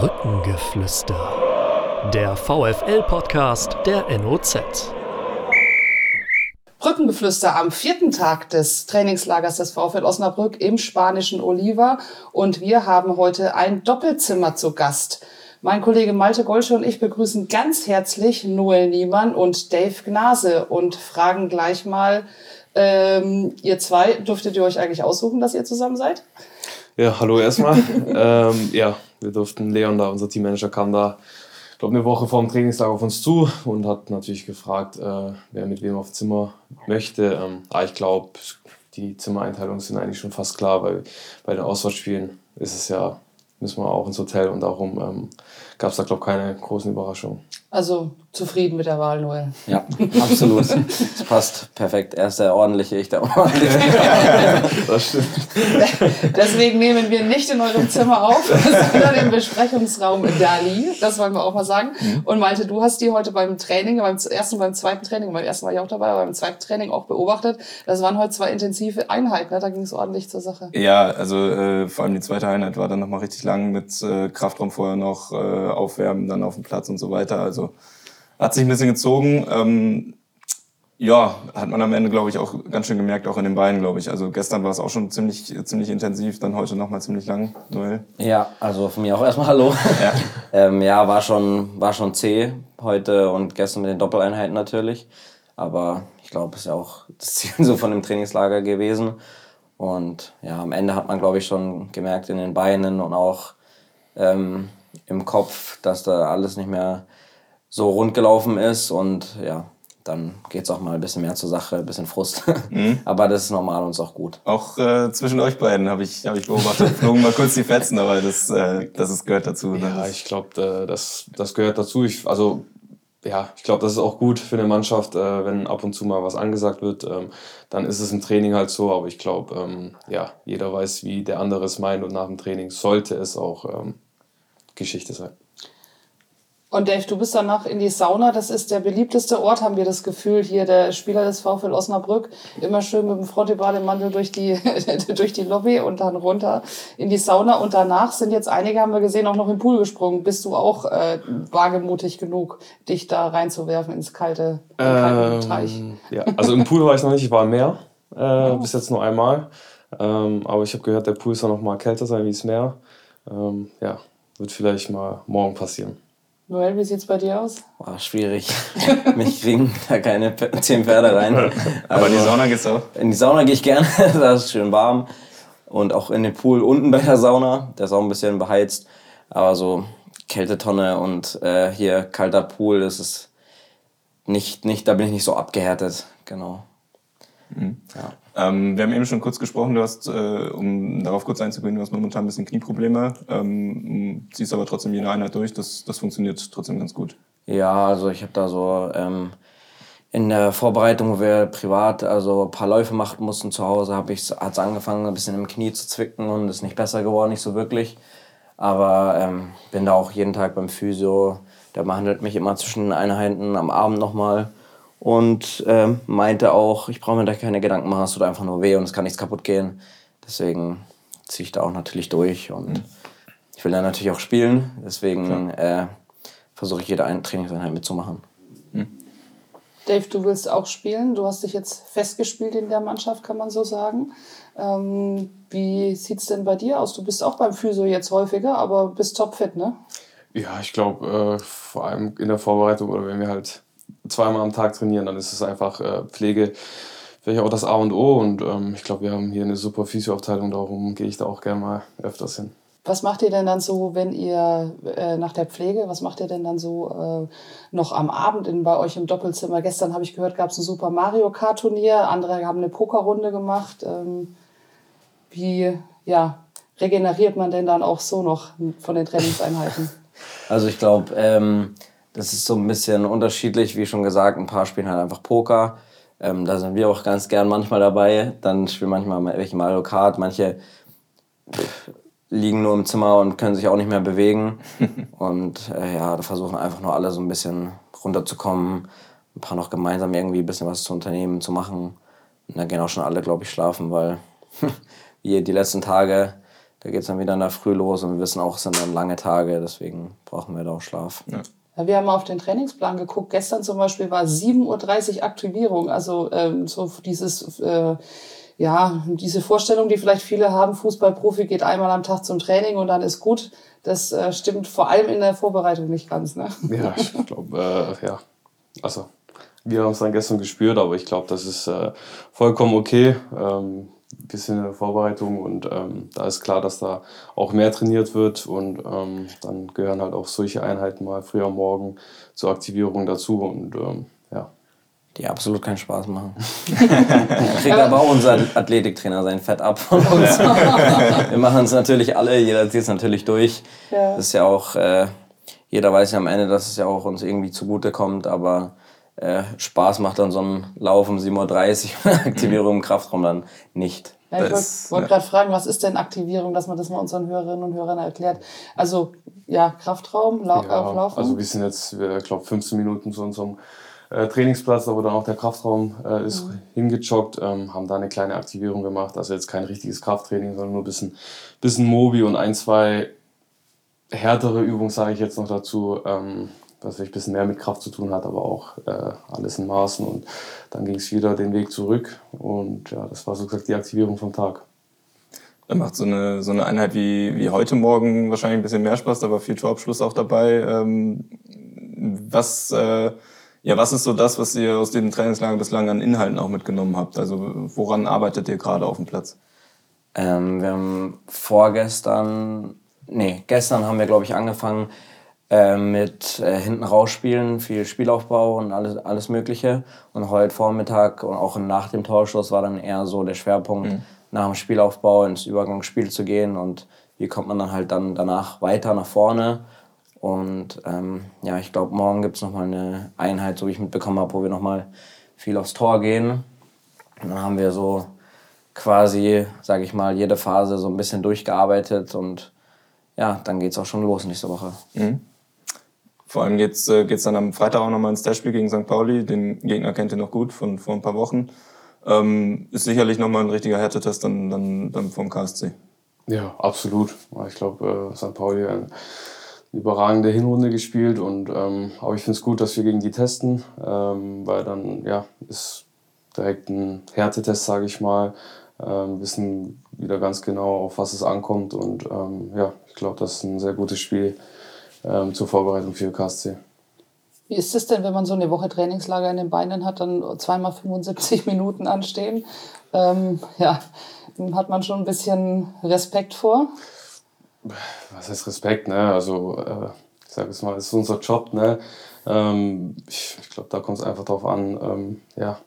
Brückengeflüster. Der VFL-Podcast der NOZ. Brückengeflüster am vierten Tag des Trainingslagers des VfL Osnabrück im spanischen Oliva. Und wir haben heute ein Doppelzimmer zu Gast. Mein Kollege Malte Golsche und ich begrüßen ganz herzlich Noel Niemann und Dave Gnase und fragen gleich mal, ähm, ihr zwei, dürftet ihr euch eigentlich aussuchen, dass ihr zusammen seid? Ja, hallo erstmal. ähm, ja, wir durften, Leon da, unser Teammanager, kam da, ich glaube, eine Woche vor dem Trainingstag auf uns zu und hat natürlich gefragt, äh, wer mit wem auf Zimmer möchte. Ähm, aber ich glaube, die Zimmereinteilungen sind eigentlich schon fast klar, weil bei den Auswärtsspielen ist es ja, müssen wir auch ins Hotel und darum ähm, gab es da, glaube ich, keine großen Überraschungen. Also zufrieden mit der Wahl, Noel. Ja, absolut. Es passt perfekt. Er ist der ordentliche, ich der ordentliche. das stimmt. Deswegen nehmen wir nicht in eurem Zimmer auf, sondern im Besprechungsraum Dali. Das wollen wir auch mal sagen. Mhm. Und Malte, du hast die heute beim Training, beim ersten beim zweiten Training, beim ersten war ich auch dabei, aber beim zweiten Training auch beobachtet. Das waren heute zwei intensive Einheiten. Ne? Da ging es ordentlich zur Sache. Ja, also äh, vor allem die zweite Einheit war dann nochmal richtig lang mit äh, Kraftraum vorher noch, äh, Aufwärmen, dann auf dem Platz und so weiter. Also hat sich ein bisschen gezogen. Ähm, ja, hat man am Ende, glaube ich, auch ganz schön gemerkt, auch in den Beinen, glaube ich. Also gestern war es auch schon ziemlich, ziemlich intensiv, dann heute nochmal ziemlich lang, Noel. Ja, also von mir auch erstmal Hallo. Ja, ähm, ja war, schon, war schon zäh heute und gestern mit den Doppeleinheiten natürlich. Aber ich glaube, es ist ja auch das Ziel so von dem Trainingslager gewesen. Und ja, am Ende hat man, glaube ich, schon gemerkt in den Beinen und auch ähm, im Kopf, dass da alles nicht mehr so rund gelaufen ist und ja, dann geht es auch mal ein bisschen mehr zur Sache, ein bisschen Frust. Mhm. aber das ist normal und ist auch gut. Auch äh, zwischen euch beiden habe ich, hab ich beobachtet, flogen mal kurz die Fetzen, aber das, äh, das ist, gehört dazu. Ne? Ja, ich glaube, äh, das, das gehört dazu. Ich, also ja, ich glaube, das ist auch gut für eine Mannschaft, äh, wenn ab und zu mal was angesagt wird. Ähm, dann ist es im Training halt so, aber ich glaube, ähm, ja, jeder weiß, wie der andere es meint und nach dem Training sollte es auch ähm, Geschichte sein. Und Dave, du bist danach in die Sauna. Das ist der beliebteste Ort, haben wir das Gefühl. Hier der Spieler des VfL Osnabrück. Immer schön mit dem Frottee-Bademantel durch die, durch die Lobby und dann runter in die Sauna. Und danach sind jetzt einige, haben wir gesehen, auch noch im Pool gesprungen. Bist du auch äh, wagemutig genug, dich da reinzuwerfen ins kalte, ähm, Teich? Ja, also im Pool war ich noch nicht. Ich war mehr. Äh, oh. Bis jetzt nur einmal. Ähm, aber ich habe gehört, der Pool soll noch mal kälter sein wie das Meer. Ähm, ja, wird vielleicht mal morgen passieren. Noel, wie sieht's bei dir aus? War schwierig. Mich kriegen da keine zehn Pferde rein. Aber also, in die Sauna geht's auch? In die Sauna gehe ich gerne, da ist schön warm. Und auch in den Pool unten bei der Sauna, der ist auch ein bisschen beheizt. Aber so Kältetonne und äh, hier kalter Pool, das ist nicht, nicht, da bin ich nicht so abgehärtet, genau. Mhm. Ja. Ähm, wir haben eben schon kurz gesprochen, du hast, äh, um darauf kurz einzugehen, du hast momentan ein bisschen Knieprobleme, ähm, ziehst aber trotzdem jede Einheit durch, das, das funktioniert trotzdem ganz gut. Ja, also ich habe da so ähm, in der Vorbereitung, wo wir privat also ein paar Läufe machen mussten zu Hause, habe ich hat es angefangen, ein bisschen im Knie zu zwicken und ist nicht besser geworden, nicht so wirklich. Aber ähm, bin da auch jeden Tag beim Physio, der behandelt mich immer zwischen Einheiten am Abend nochmal und ähm, meinte auch, ich brauche mir da keine Gedanken machen, es tut einfach nur weh und es kann nichts kaputt gehen. Deswegen ziehe ich da auch natürlich durch und mhm. ich will da natürlich auch spielen. Deswegen äh, versuche ich jede Trainingseinheit mitzumachen. Mhm. Dave, du willst auch spielen. Du hast dich jetzt festgespielt in der Mannschaft, kann man so sagen. Ähm, wie sieht es denn bei dir aus? Du bist auch beim Physio jetzt häufiger, aber bist topfit, ne? Ja, ich glaube, äh, vor allem in der Vorbereitung oder wenn wir halt zweimal am Tag trainieren, dann ist es einfach äh, Pflege vielleicht auch das A und O. Und ähm, ich glaube, wir haben hier eine super Physioabteilung, darum gehe ich da auch gerne mal öfters hin. Was macht ihr denn dann so, wenn ihr äh, nach der Pflege, was macht ihr denn dann so äh, noch am Abend in, bei euch im Doppelzimmer? Gestern habe ich gehört, gab es ein Super Mario Kart Turnier, andere haben eine Pokerrunde gemacht. Ähm, wie ja, regeneriert man denn dann auch so noch von den Trainingseinheiten? Also ich glaube, ähm, das ist so ein bisschen unterschiedlich, wie schon gesagt. Ein paar spielen halt einfach Poker. Ähm, da sind wir auch ganz gern manchmal dabei. Dann spielen manchmal welche Mario Kart. Manche liegen nur im Zimmer und können sich auch nicht mehr bewegen. und äh, ja, da versuchen einfach nur alle so ein bisschen runterzukommen. Ein paar noch gemeinsam irgendwie ein bisschen was zu unternehmen, zu machen. Und da gehen auch schon alle, glaube ich, schlafen, weil wie die letzten Tage da geht es dann wieder in der Früh los und wir wissen auch, es sind dann lange Tage, deswegen brauchen wir da auch Schlaf. Ja. Wir haben auf den Trainingsplan geguckt. Gestern zum Beispiel war 7.30 Uhr Aktivierung. Also ähm, so dieses, äh, ja, diese Vorstellung, die vielleicht viele haben, Fußballprofi geht einmal am Tag zum Training und dann ist gut. Das äh, stimmt vor allem in der Vorbereitung nicht ganz. Ne? Ja, ich glaube, äh, ja. Also, wir haben es dann gestern gespürt, aber ich glaube, das ist äh, vollkommen okay. Ähm, bisschen in der Vorbereitung und ähm, da ist klar, dass da auch mehr trainiert wird und ähm, dann gehören halt auch solche Einheiten mal früher am Morgen zur Aktivierung dazu und ähm, ja. Die absolut keinen Spaß machen. kriegt aber auch unser Athletiktrainer sein Fett ab von uns. Wir machen es natürlich alle, jeder zieht es natürlich durch. Ja. Das ist ja auch, äh, jeder weiß ja am Ende, dass es ja auch uns irgendwie zugute kommt, aber äh, Spaß macht dann so ein Lauf um 7.30 Uhr, Aktivierung im Kraftraum dann nicht. Ja, ich wollte wollt gerade fragen, was ist denn Aktivierung, dass man das mal unseren Hörerinnen und Hörern erklärt. Also ja, Kraftraum, Lau ja Auflaufen. also wir sind jetzt, ich glaube, 15 Minuten zu unserem äh, Trainingsplatz, wo dann auch der Kraftraum äh, ist, hingejoggt, ähm, haben da eine kleine Aktivierung gemacht. Also jetzt kein richtiges Krafttraining, sondern nur ein bisschen, bisschen Mobi und ein, zwei härtere Übungen, sage ich jetzt noch dazu, ähm, was vielleicht ein bisschen mehr mit Kraft zu tun hat, aber auch äh, alles in Maßen. Und dann ging es wieder den Weg zurück. Und ja, das war so gesagt die Aktivierung vom Tag. Dann macht so eine, so eine Einheit wie, wie heute Morgen wahrscheinlich ein bisschen mehr Spaß, da war viel Torabschluss auch dabei. Ähm, was, äh, ja, was ist so das, was ihr aus dem Trainingslager bislang an Inhalten auch mitgenommen habt? Also woran arbeitet ihr gerade auf dem Platz? Ähm, wir haben vorgestern, nee, gestern haben wir, glaube ich, angefangen äh, mit äh, hinten rausspielen, viel Spielaufbau und alles, alles Mögliche. Und heute Vormittag und auch nach dem Torschuss war dann eher so der Schwerpunkt, nach dem Spielaufbau ins Übergangsspiel zu gehen und wie kommt man dann halt dann danach weiter nach vorne. Und ähm, ja, ich glaube, morgen gibt es nochmal eine Einheit, so wie ich mitbekommen habe, wo wir nochmal viel aufs Tor gehen. Und dann haben wir so quasi, sage ich mal, jede Phase so ein bisschen durchgearbeitet und ja, dann geht's auch schon los nächste Woche. Vor allem geht's äh, dann am Freitag auch nochmal ins Testspiel gegen St. Pauli. Den Gegner kennt ihr noch gut von vor ein paar Wochen. Ähm, ist sicherlich nochmal ein richtiger Härtetest dann, dann, dann vom KSC. Ja, absolut. Ich glaube, äh, St. Pauli hat eine überragende Hinrunde gespielt und ähm, aber ich finde es gut, dass wir gegen die testen, ähm, weil dann ja ist direkt ein Härtetest, sage ich mal, ähm, wissen wieder ganz genau, auf was es ankommt und ähm, ja, ich glaube, das ist ein sehr gutes Spiel ähm, zur Vorbereitung für KSC. Wie ist es denn, wenn man so eine Woche Trainingslager in den Beinen hat, dann zweimal 75 Minuten anstehen? Ähm, ja, hat man schon ein bisschen Respekt vor? was heißt Respekt, ne? Also, äh, ich sage es mal, es ist unser Job, ne? Ähm, ich ich glaube, da kommt es einfach darauf an, ähm, ja,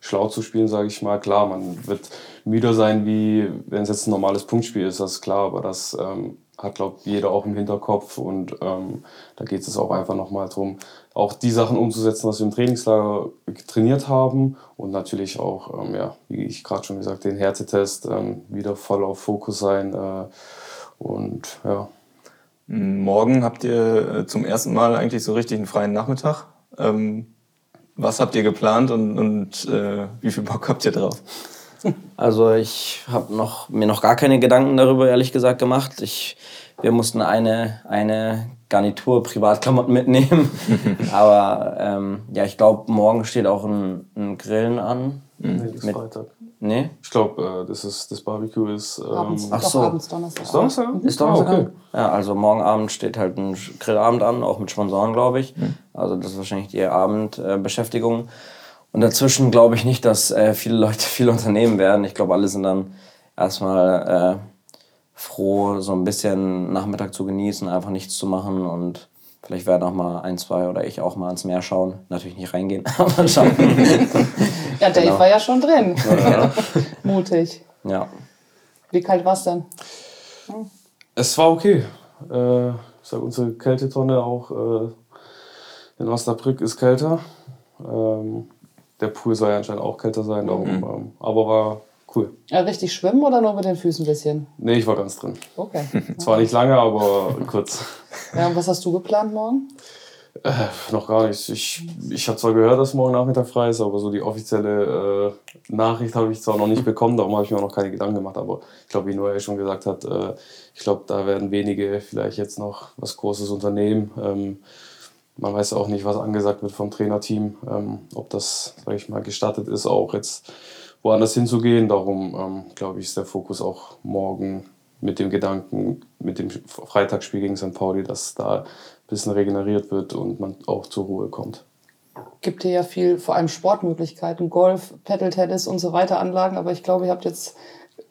schlau zu spielen, sage ich mal. Klar, man wird müder sein, wie wenn es jetzt ein normales Punktspiel ist, das ist klar, aber das ähm, hat, glaube jeder auch im Hinterkopf und ähm, da geht es auch einfach nochmal darum, auch die Sachen umzusetzen, was wir im Trainingslager trainiert haben und natürlich auch, ähm, ja, wie ich gerade schon gesagt, den Härtetest ähm, wieder voll auf Fokus sein äh, und ja, Morgen habt ihr äh, zum ersten Mal eigentlich so richtig einen freien Nachmittag. Ähm, was habt ihr geplant und, und äh, wie viel Bock habt ihr drauf? Also ich habe noch, mir noch gar keine Gedanken darüber, ehrlich gesagt, gemacht. Ich, wir mussten eine, eine Garnitur Privatklamotten mitnehmen. Aber ähm, ja, ich glaube, morgen steht auch ein, ein Grillen an. Nee, das ist Mit- Freitag. Nee? Ich glaube, äh, das, ist, das Barbecue ist. Ähm, Abends, ach so. abends, Donnerstag. ist Donnerstag? Ist Ah, Donnerstag? okay. Ja, also morgen Abend steht halt ein Grillabend an, auch mit Sponsoren, glaube ich. Also das ist wahrscheinlich die Abendbeschäftigung. Äh. Und dazwischen glaube ich nicht, dass äh, viele Leute viel unternehmen werden. Ich glaube, alle sind dann erstmal äh, froh, so ein bisschen Nachmittag zu genießen, einfach nichts zu machen und vielleicht werden auch mal ein, zwei oder ich auch mal ans Meer schauen. Natürlich nicht reingehen, aber schauen. Ja, Dave Genau. war ja schon drin. Mutig. ja. Wie kalt war es denn? Es war okay. Äh, ich sag, unsere Kältetonne auch äh, in Osnabrück ist kälter. Ähm, der Pool soll ja anscheinend auch kälter sein, darum, ähm, aber war cool. Ja, richtig schwimmen oder nur mit den Füßen ein bisschen? Nee, ich war ganz drin. Okay. Zwar nicht lange, aber kurz. Ja, und was hast du geplant morgen? Äh, noch gar nichts. Ich, ich habe zwar gehört, dass morgen Nachmittag frei ist, aber so die offizielle äh, Nachricht habe ich zwar noch nicht bekommen, darum habe ich mir auch noch keine Gedanken gemacht. Aber ich glaube, wie Noel schon gesagt hat, äh, ich glaube, da werden wenige vielleicht jetzt noch was Großes unternehmen. Ähm, man weiß auch nicht, was angesagt wird vom Trainerteam, ähm, ob das, sage ich mal, gestattet ist, auch jetzt woanders hinzugehen. Darum ähm, glaube ich, ist der Fokus auch morgen mit dem Gedanken, mit dem Freitagsspiel gegen St. Pauli, dass da ein bisschen regeneriert wird und man auch zur Ruhe kommt. Gibt hier ja viel, vor allem Sportmöglichkeiten, Golf, Paddle-Tennis und so weiter Anlagen, aber ich glaube, ihr habt jetzt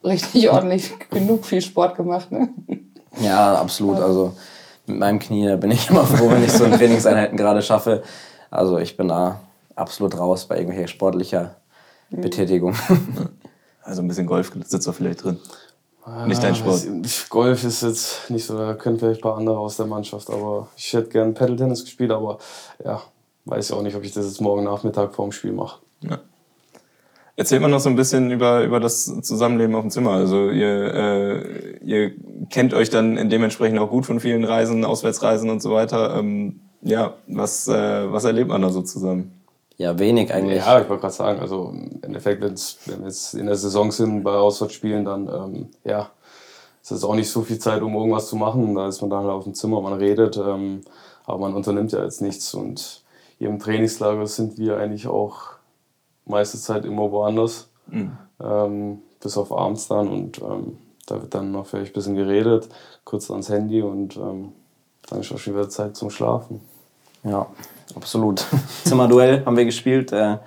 richtig ordentlich genug viel Sport gemacht. Ne? Ja, absolut. Also mit meinem Knie da bin ich immer froh, wenn ich so eine Trainingseinheiten gerade schaffe. Also ich bin da absolut raus bei irgendwelcher sportlicher Betätigung. Also ein bisschen Golf sitzt da vielleicht drin. Nicht dein Sport. Golf ist jetzt nicht so, da können vielleicht ein paar andere aus der Mannschaft, aber ich hätte gern Paddle-Tennis gespielt, aber ja, weiß ja auch nicht, ob ich das jetzt morgen Nachmittag vorm Spiel mache. Ja. Erzählt mal noch so ein bisschen über, über das Zusammenleben auf dem Zimmer. Also ihr, äh, ihr kennt euch dann dementsprechend auch gut von vielen Reisen, Auswärtsreisen und so weiter. Ähm, ja, was, äh, was erlebt man da so zusammen? Ja, wenig eigentlich. Ja, ich wollte gerade sagen, also im Endeffekt, wenn wir jetzt in der Saison sind bei Auswärtsspielen, dann ähm, ja, ist es auch nicht so viel Zeit, um irgendwas zu machen. Da ist man dann halt auf dem Zimmer, man redet, ähm, aber man unternimmt ja jetzt nichts. Und hier im Trainingslager sind wir eigentlich auch meiste Zeit immer woanders, Mhm. ähm, bis auf abends dann. Und ähm, da wird dann noch vielleicht ein bisschen geredet, kurz ans Handy und ähm, dann ist auch schon wieder Zeit zum Schlafen. Ja, absolut. Zimmerduell haben wir gespielt. Äh, Haben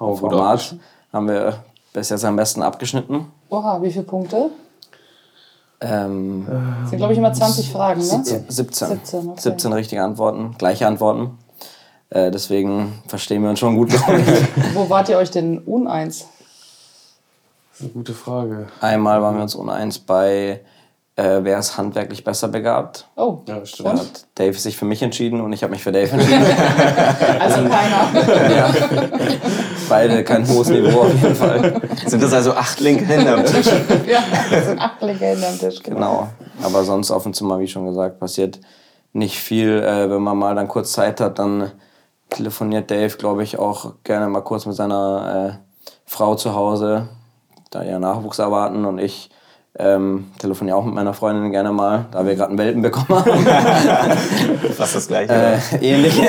wir gut Format haben wir bis jetzt am besten abgeschnitten. Oha, wie viele Punkte? Ähm, Das sind, glaube ich, immer 20 Fragen, ne? 17. 17. 17, okay. 17 richtige Antworten, gleiche Antworten. Äh, deswegen verstehen wir uns schon gut, glaube ich. Wo wart ihr euch denn uneins? Das ist eine gute Frage. Einmal waren wir uns uneins bei, äh, wer ist handwerklich besser begabt. Oh, Ja, stimmt. Da hat Dave sich für mich entschieden und ich habe mich für Dave entschieden. also keiner. ja. Beide kein hohes Niveau auf jeden Fall. Sind das also acht linke Hände am Tisch? ja, das sind acht Legenden am Tisch. Genau. Aber sonst auf dem Zimmer, wie schon gesagt, passiert nicht viel. Äh, wenn man mal dann kurz Zeit hat, dann telefoniert Dave, glaube ich, auch gerne mal kurz mit seiner äh, Frau zu Hause, da ihr Nachwuchs erwarten. Und ich ähm, telefoniere auch mit meiner Freundin gerne mal, da wir gerade einen Welpen bekommen haben. Fast das gleiche. äh, ähnlich.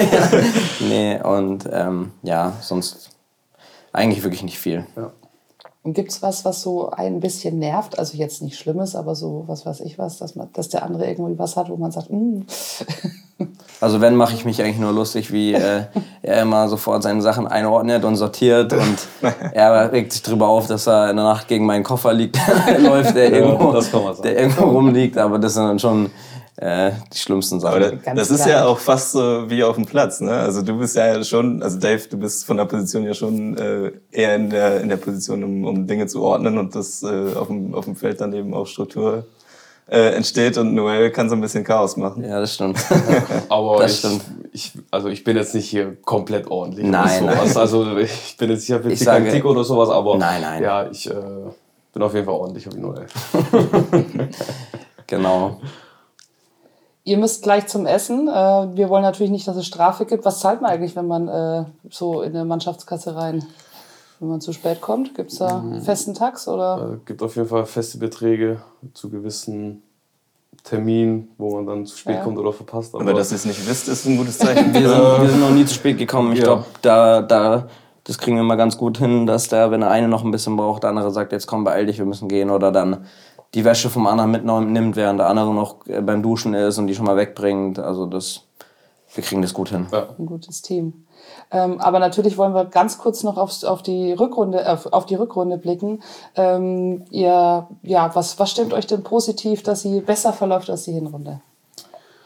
nee, und ähm, ja, sonst eigentlich wirklich nicht viel. Und gibt's was, was so ein bisschen nervt? Also jetzt nicht Schlimmes, aber so was weiß ich was, dass, man, dass der andere irgendwie was hat, wo man sagt, mm, Also wenn, mache ich mich eigentlich nur lustig, wie äh, er immer sofort seine Sachen einordnet und sortiert und er regt sich darüber auf, dass er in der Nacht gegen meinen Koffer liegt, läuft, der irgendwo, man sagen. der irgendwo rumliegt, aber das sind dann schon äh, die schlimmsten Sachen. das, Ganz das ist ja auch fast so wie auf dem Platz. Ne? Also du bist ja schon, also Dave, du bist von der Position ja schon äh, eher in der, in der Position, um, um Dinge zu ordnen und das äh, auf, dem, auf dem Feld dann eben auch Struktur äh, entsteht und Noel kann so ein bisschen Chaos machen. Ja, das stimmt. Aber Das ich, stimmt. ich, also ich bin jetzt nicht hier komplett ordentlich Nein, oder sowas. Also ich bin jetzt, ich habe jetzt Ich hier keinen sage- Tick oder sowas, aber Nein, nein. ja, ich äh, bin auf jeden Fall ordentlich wie Noel. genau. ihr müsst gleich zum Essen. Äh, wir wollen natürlich nicht, dass es Strafe gibt. Was zahlt man eigentlich, wenn man äh, so in eine Mannschaftskasse rein, wenn man zu spät kommt? Gibt's da Mhm. einen festen Tax oder? Äh, gibt auf jeden Fall feste Beträge zu gewissen Terminen, wo man dann zu spät Ja. kommt oder verpasst. Aber dass ihr es nicht wisst, ist ein gutes Zeichen. Wir sind, wir sind noch nie zu spät gekommen. Ich Ja. glaube, da, da, das kriegen wir mal ganz gut hin, dass der, wenn der eine noch ein bisschen braucht, der andere sagt, jetzt komm, beeil dich, wir müssen gehen. Oder dann die Wäsche vom anderen mitnimmt, während der andere noch äh, beim Duschen ist und die schon mal wegbringt. Also das, wir kriegen das gut hin. Ja. Ein gutes Team. Ähm, aber natürlich wollen wir ganz kurz noch aufs, auf, die Rückrunde, auf, auf die Rückrunde blicken. Ähm, ihr, ja, was, was stimmt euch denn positiv, dass sie besser verläuft als die Hinrunde?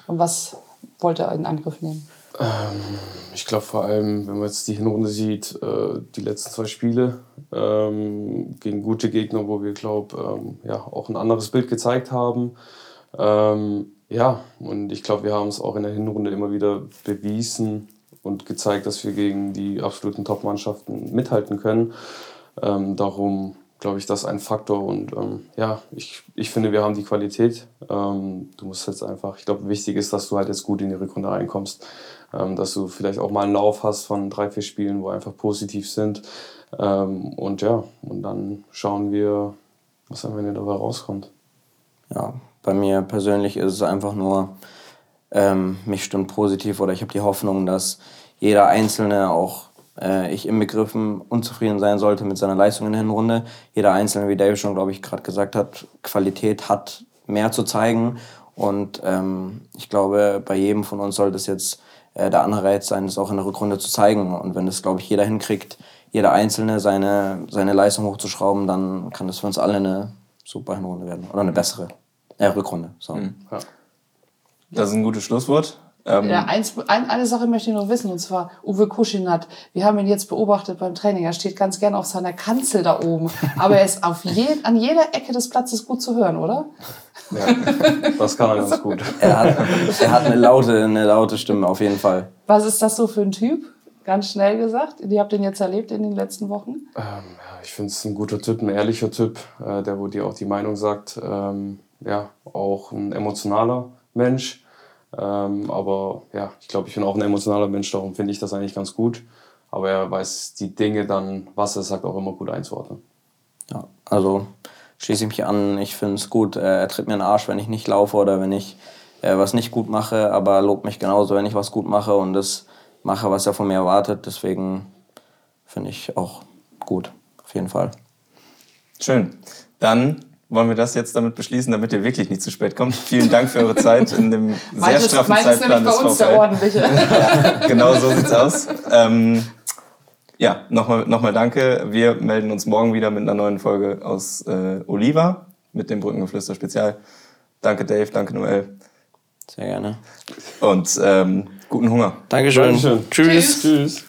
Und was wollt ihr in Angriff nehmen? Ich glaube vor allem, wenn man jetzt die Hinrunde sieht, äh, die letzten zwei Spiele ähm, gegen gute Gegner, wo wir, glaube ähm, ja, auch ein anderes Bild gezeigt haben. Ähm, ja, und ich glaube, wir haben es auch in der Hinrunde immer wieder bewiesen und gezeigt, dass wir gegen die absoluten Top-Mannschaften mithalten können. Ähm, darum glaube ich, das ein Faktor. Und ähm, ja, ich, ich finde, wir haben die Qualität. Ähm, du musst jetzt einfach, ich glaube, wichtig ist, dass du halt jetzt gut in die Rückrunde reinkommst. Ähm, dass du vielleicht auch mal einen Lauf hast von drei, vier Spielen, wo einfach positiv sind. Ähm, und ja, und dann schauen wir, was am Ende dabei rauskommt. Ja, bei mir persönlich ist es einfach nur, ähm, mich stimmt positiv oder ich habe die Hoffnung, dass jeder Einzelne auch äh, ich inbegriffen unzufrieden sein sollte mit seiner Leistung in der Hinrunde. Jeder Einzelne, wie Dave schon, glaube ich, gerade gesagt hat, Qualität hat, mehr zu zeigen. Und ähm, ich glaube, bei jedem von uns sollte es jetzt äh, der Anreiz sein, das auch in der Rückrunde zu zeigen. Und wenn das, glaube ich, jeder hinkriegt, jeder Einzelne seine, seine Leistung hochzuschrauben, dann kann das für uns alle eine super Hinrunde werden. Oder eine bessere äh, Rückrunde. So. Mhm. Ja. Das ist ein gutes Schlusswort. Ähm ja, eins, ein, eine Sache möchte ich noch wissen, und zwar Uwe Kuschinat. Wir haben ihn jetzt beobachtet beim Training. Er steht ganz gerne auf seiner Kanzel da oben. Aber er ist auf je, an jeder Ecke des Platzes gut zu hören, oder? Ja, das kann er ganz gut. Er hat, er hat eine, laute, eine laute Stimme, auf jeden Fall. Was ist das so für ein Typ? Ganz schnell gesagt. Ihr habt den jetzt erlebt in den letzten Wochen? Ähm, ich finde es ein guter Typ, ein ehrlicher Typ, äh, der wo dir auch die Meinung sagt. Ähm, ja, auch ein emotionaler Mensch ähm, aber ja, ich glaube, ich bin auch ein emotionaler Mensch, darum finde ich das eigentlich ganz gut. Aber er weiß die Dinge dann, was er sagt, auch immer gut einzuordnen. Ja, also schließe ich mich an. Ich finde es gut. Er tritt mir in den Arsch, wenn ich nicht laufe oder wenn ich äh, was nicht gut mache, aber lobt mich genauso, wenn ich was gut mache und das mache, was er von mir erwartet. Deswegen finde ich auch gut, auf jeden Fall. Schön. Dann wollen wir das jetzt damit beschließen, damit ihr wirklich nicht zu spät kommt. Vielen Dank für eure Zeit in dem sehr meines, straffen meines Zeitplan des VfL. Der ordentliche. genau so sieht's aus. Ähm, ja, nochmal noch mal danke. Wir melden uns morgen wieder mit einer neuen Folge aus äh, Oliva mit dem Brückengeflüster Spezial. Danke Dave, danke Noel. Sehr gerne. Und ähm, guten Hunger. Dankeschön. Dankeschön. Tschüss. Tschüss.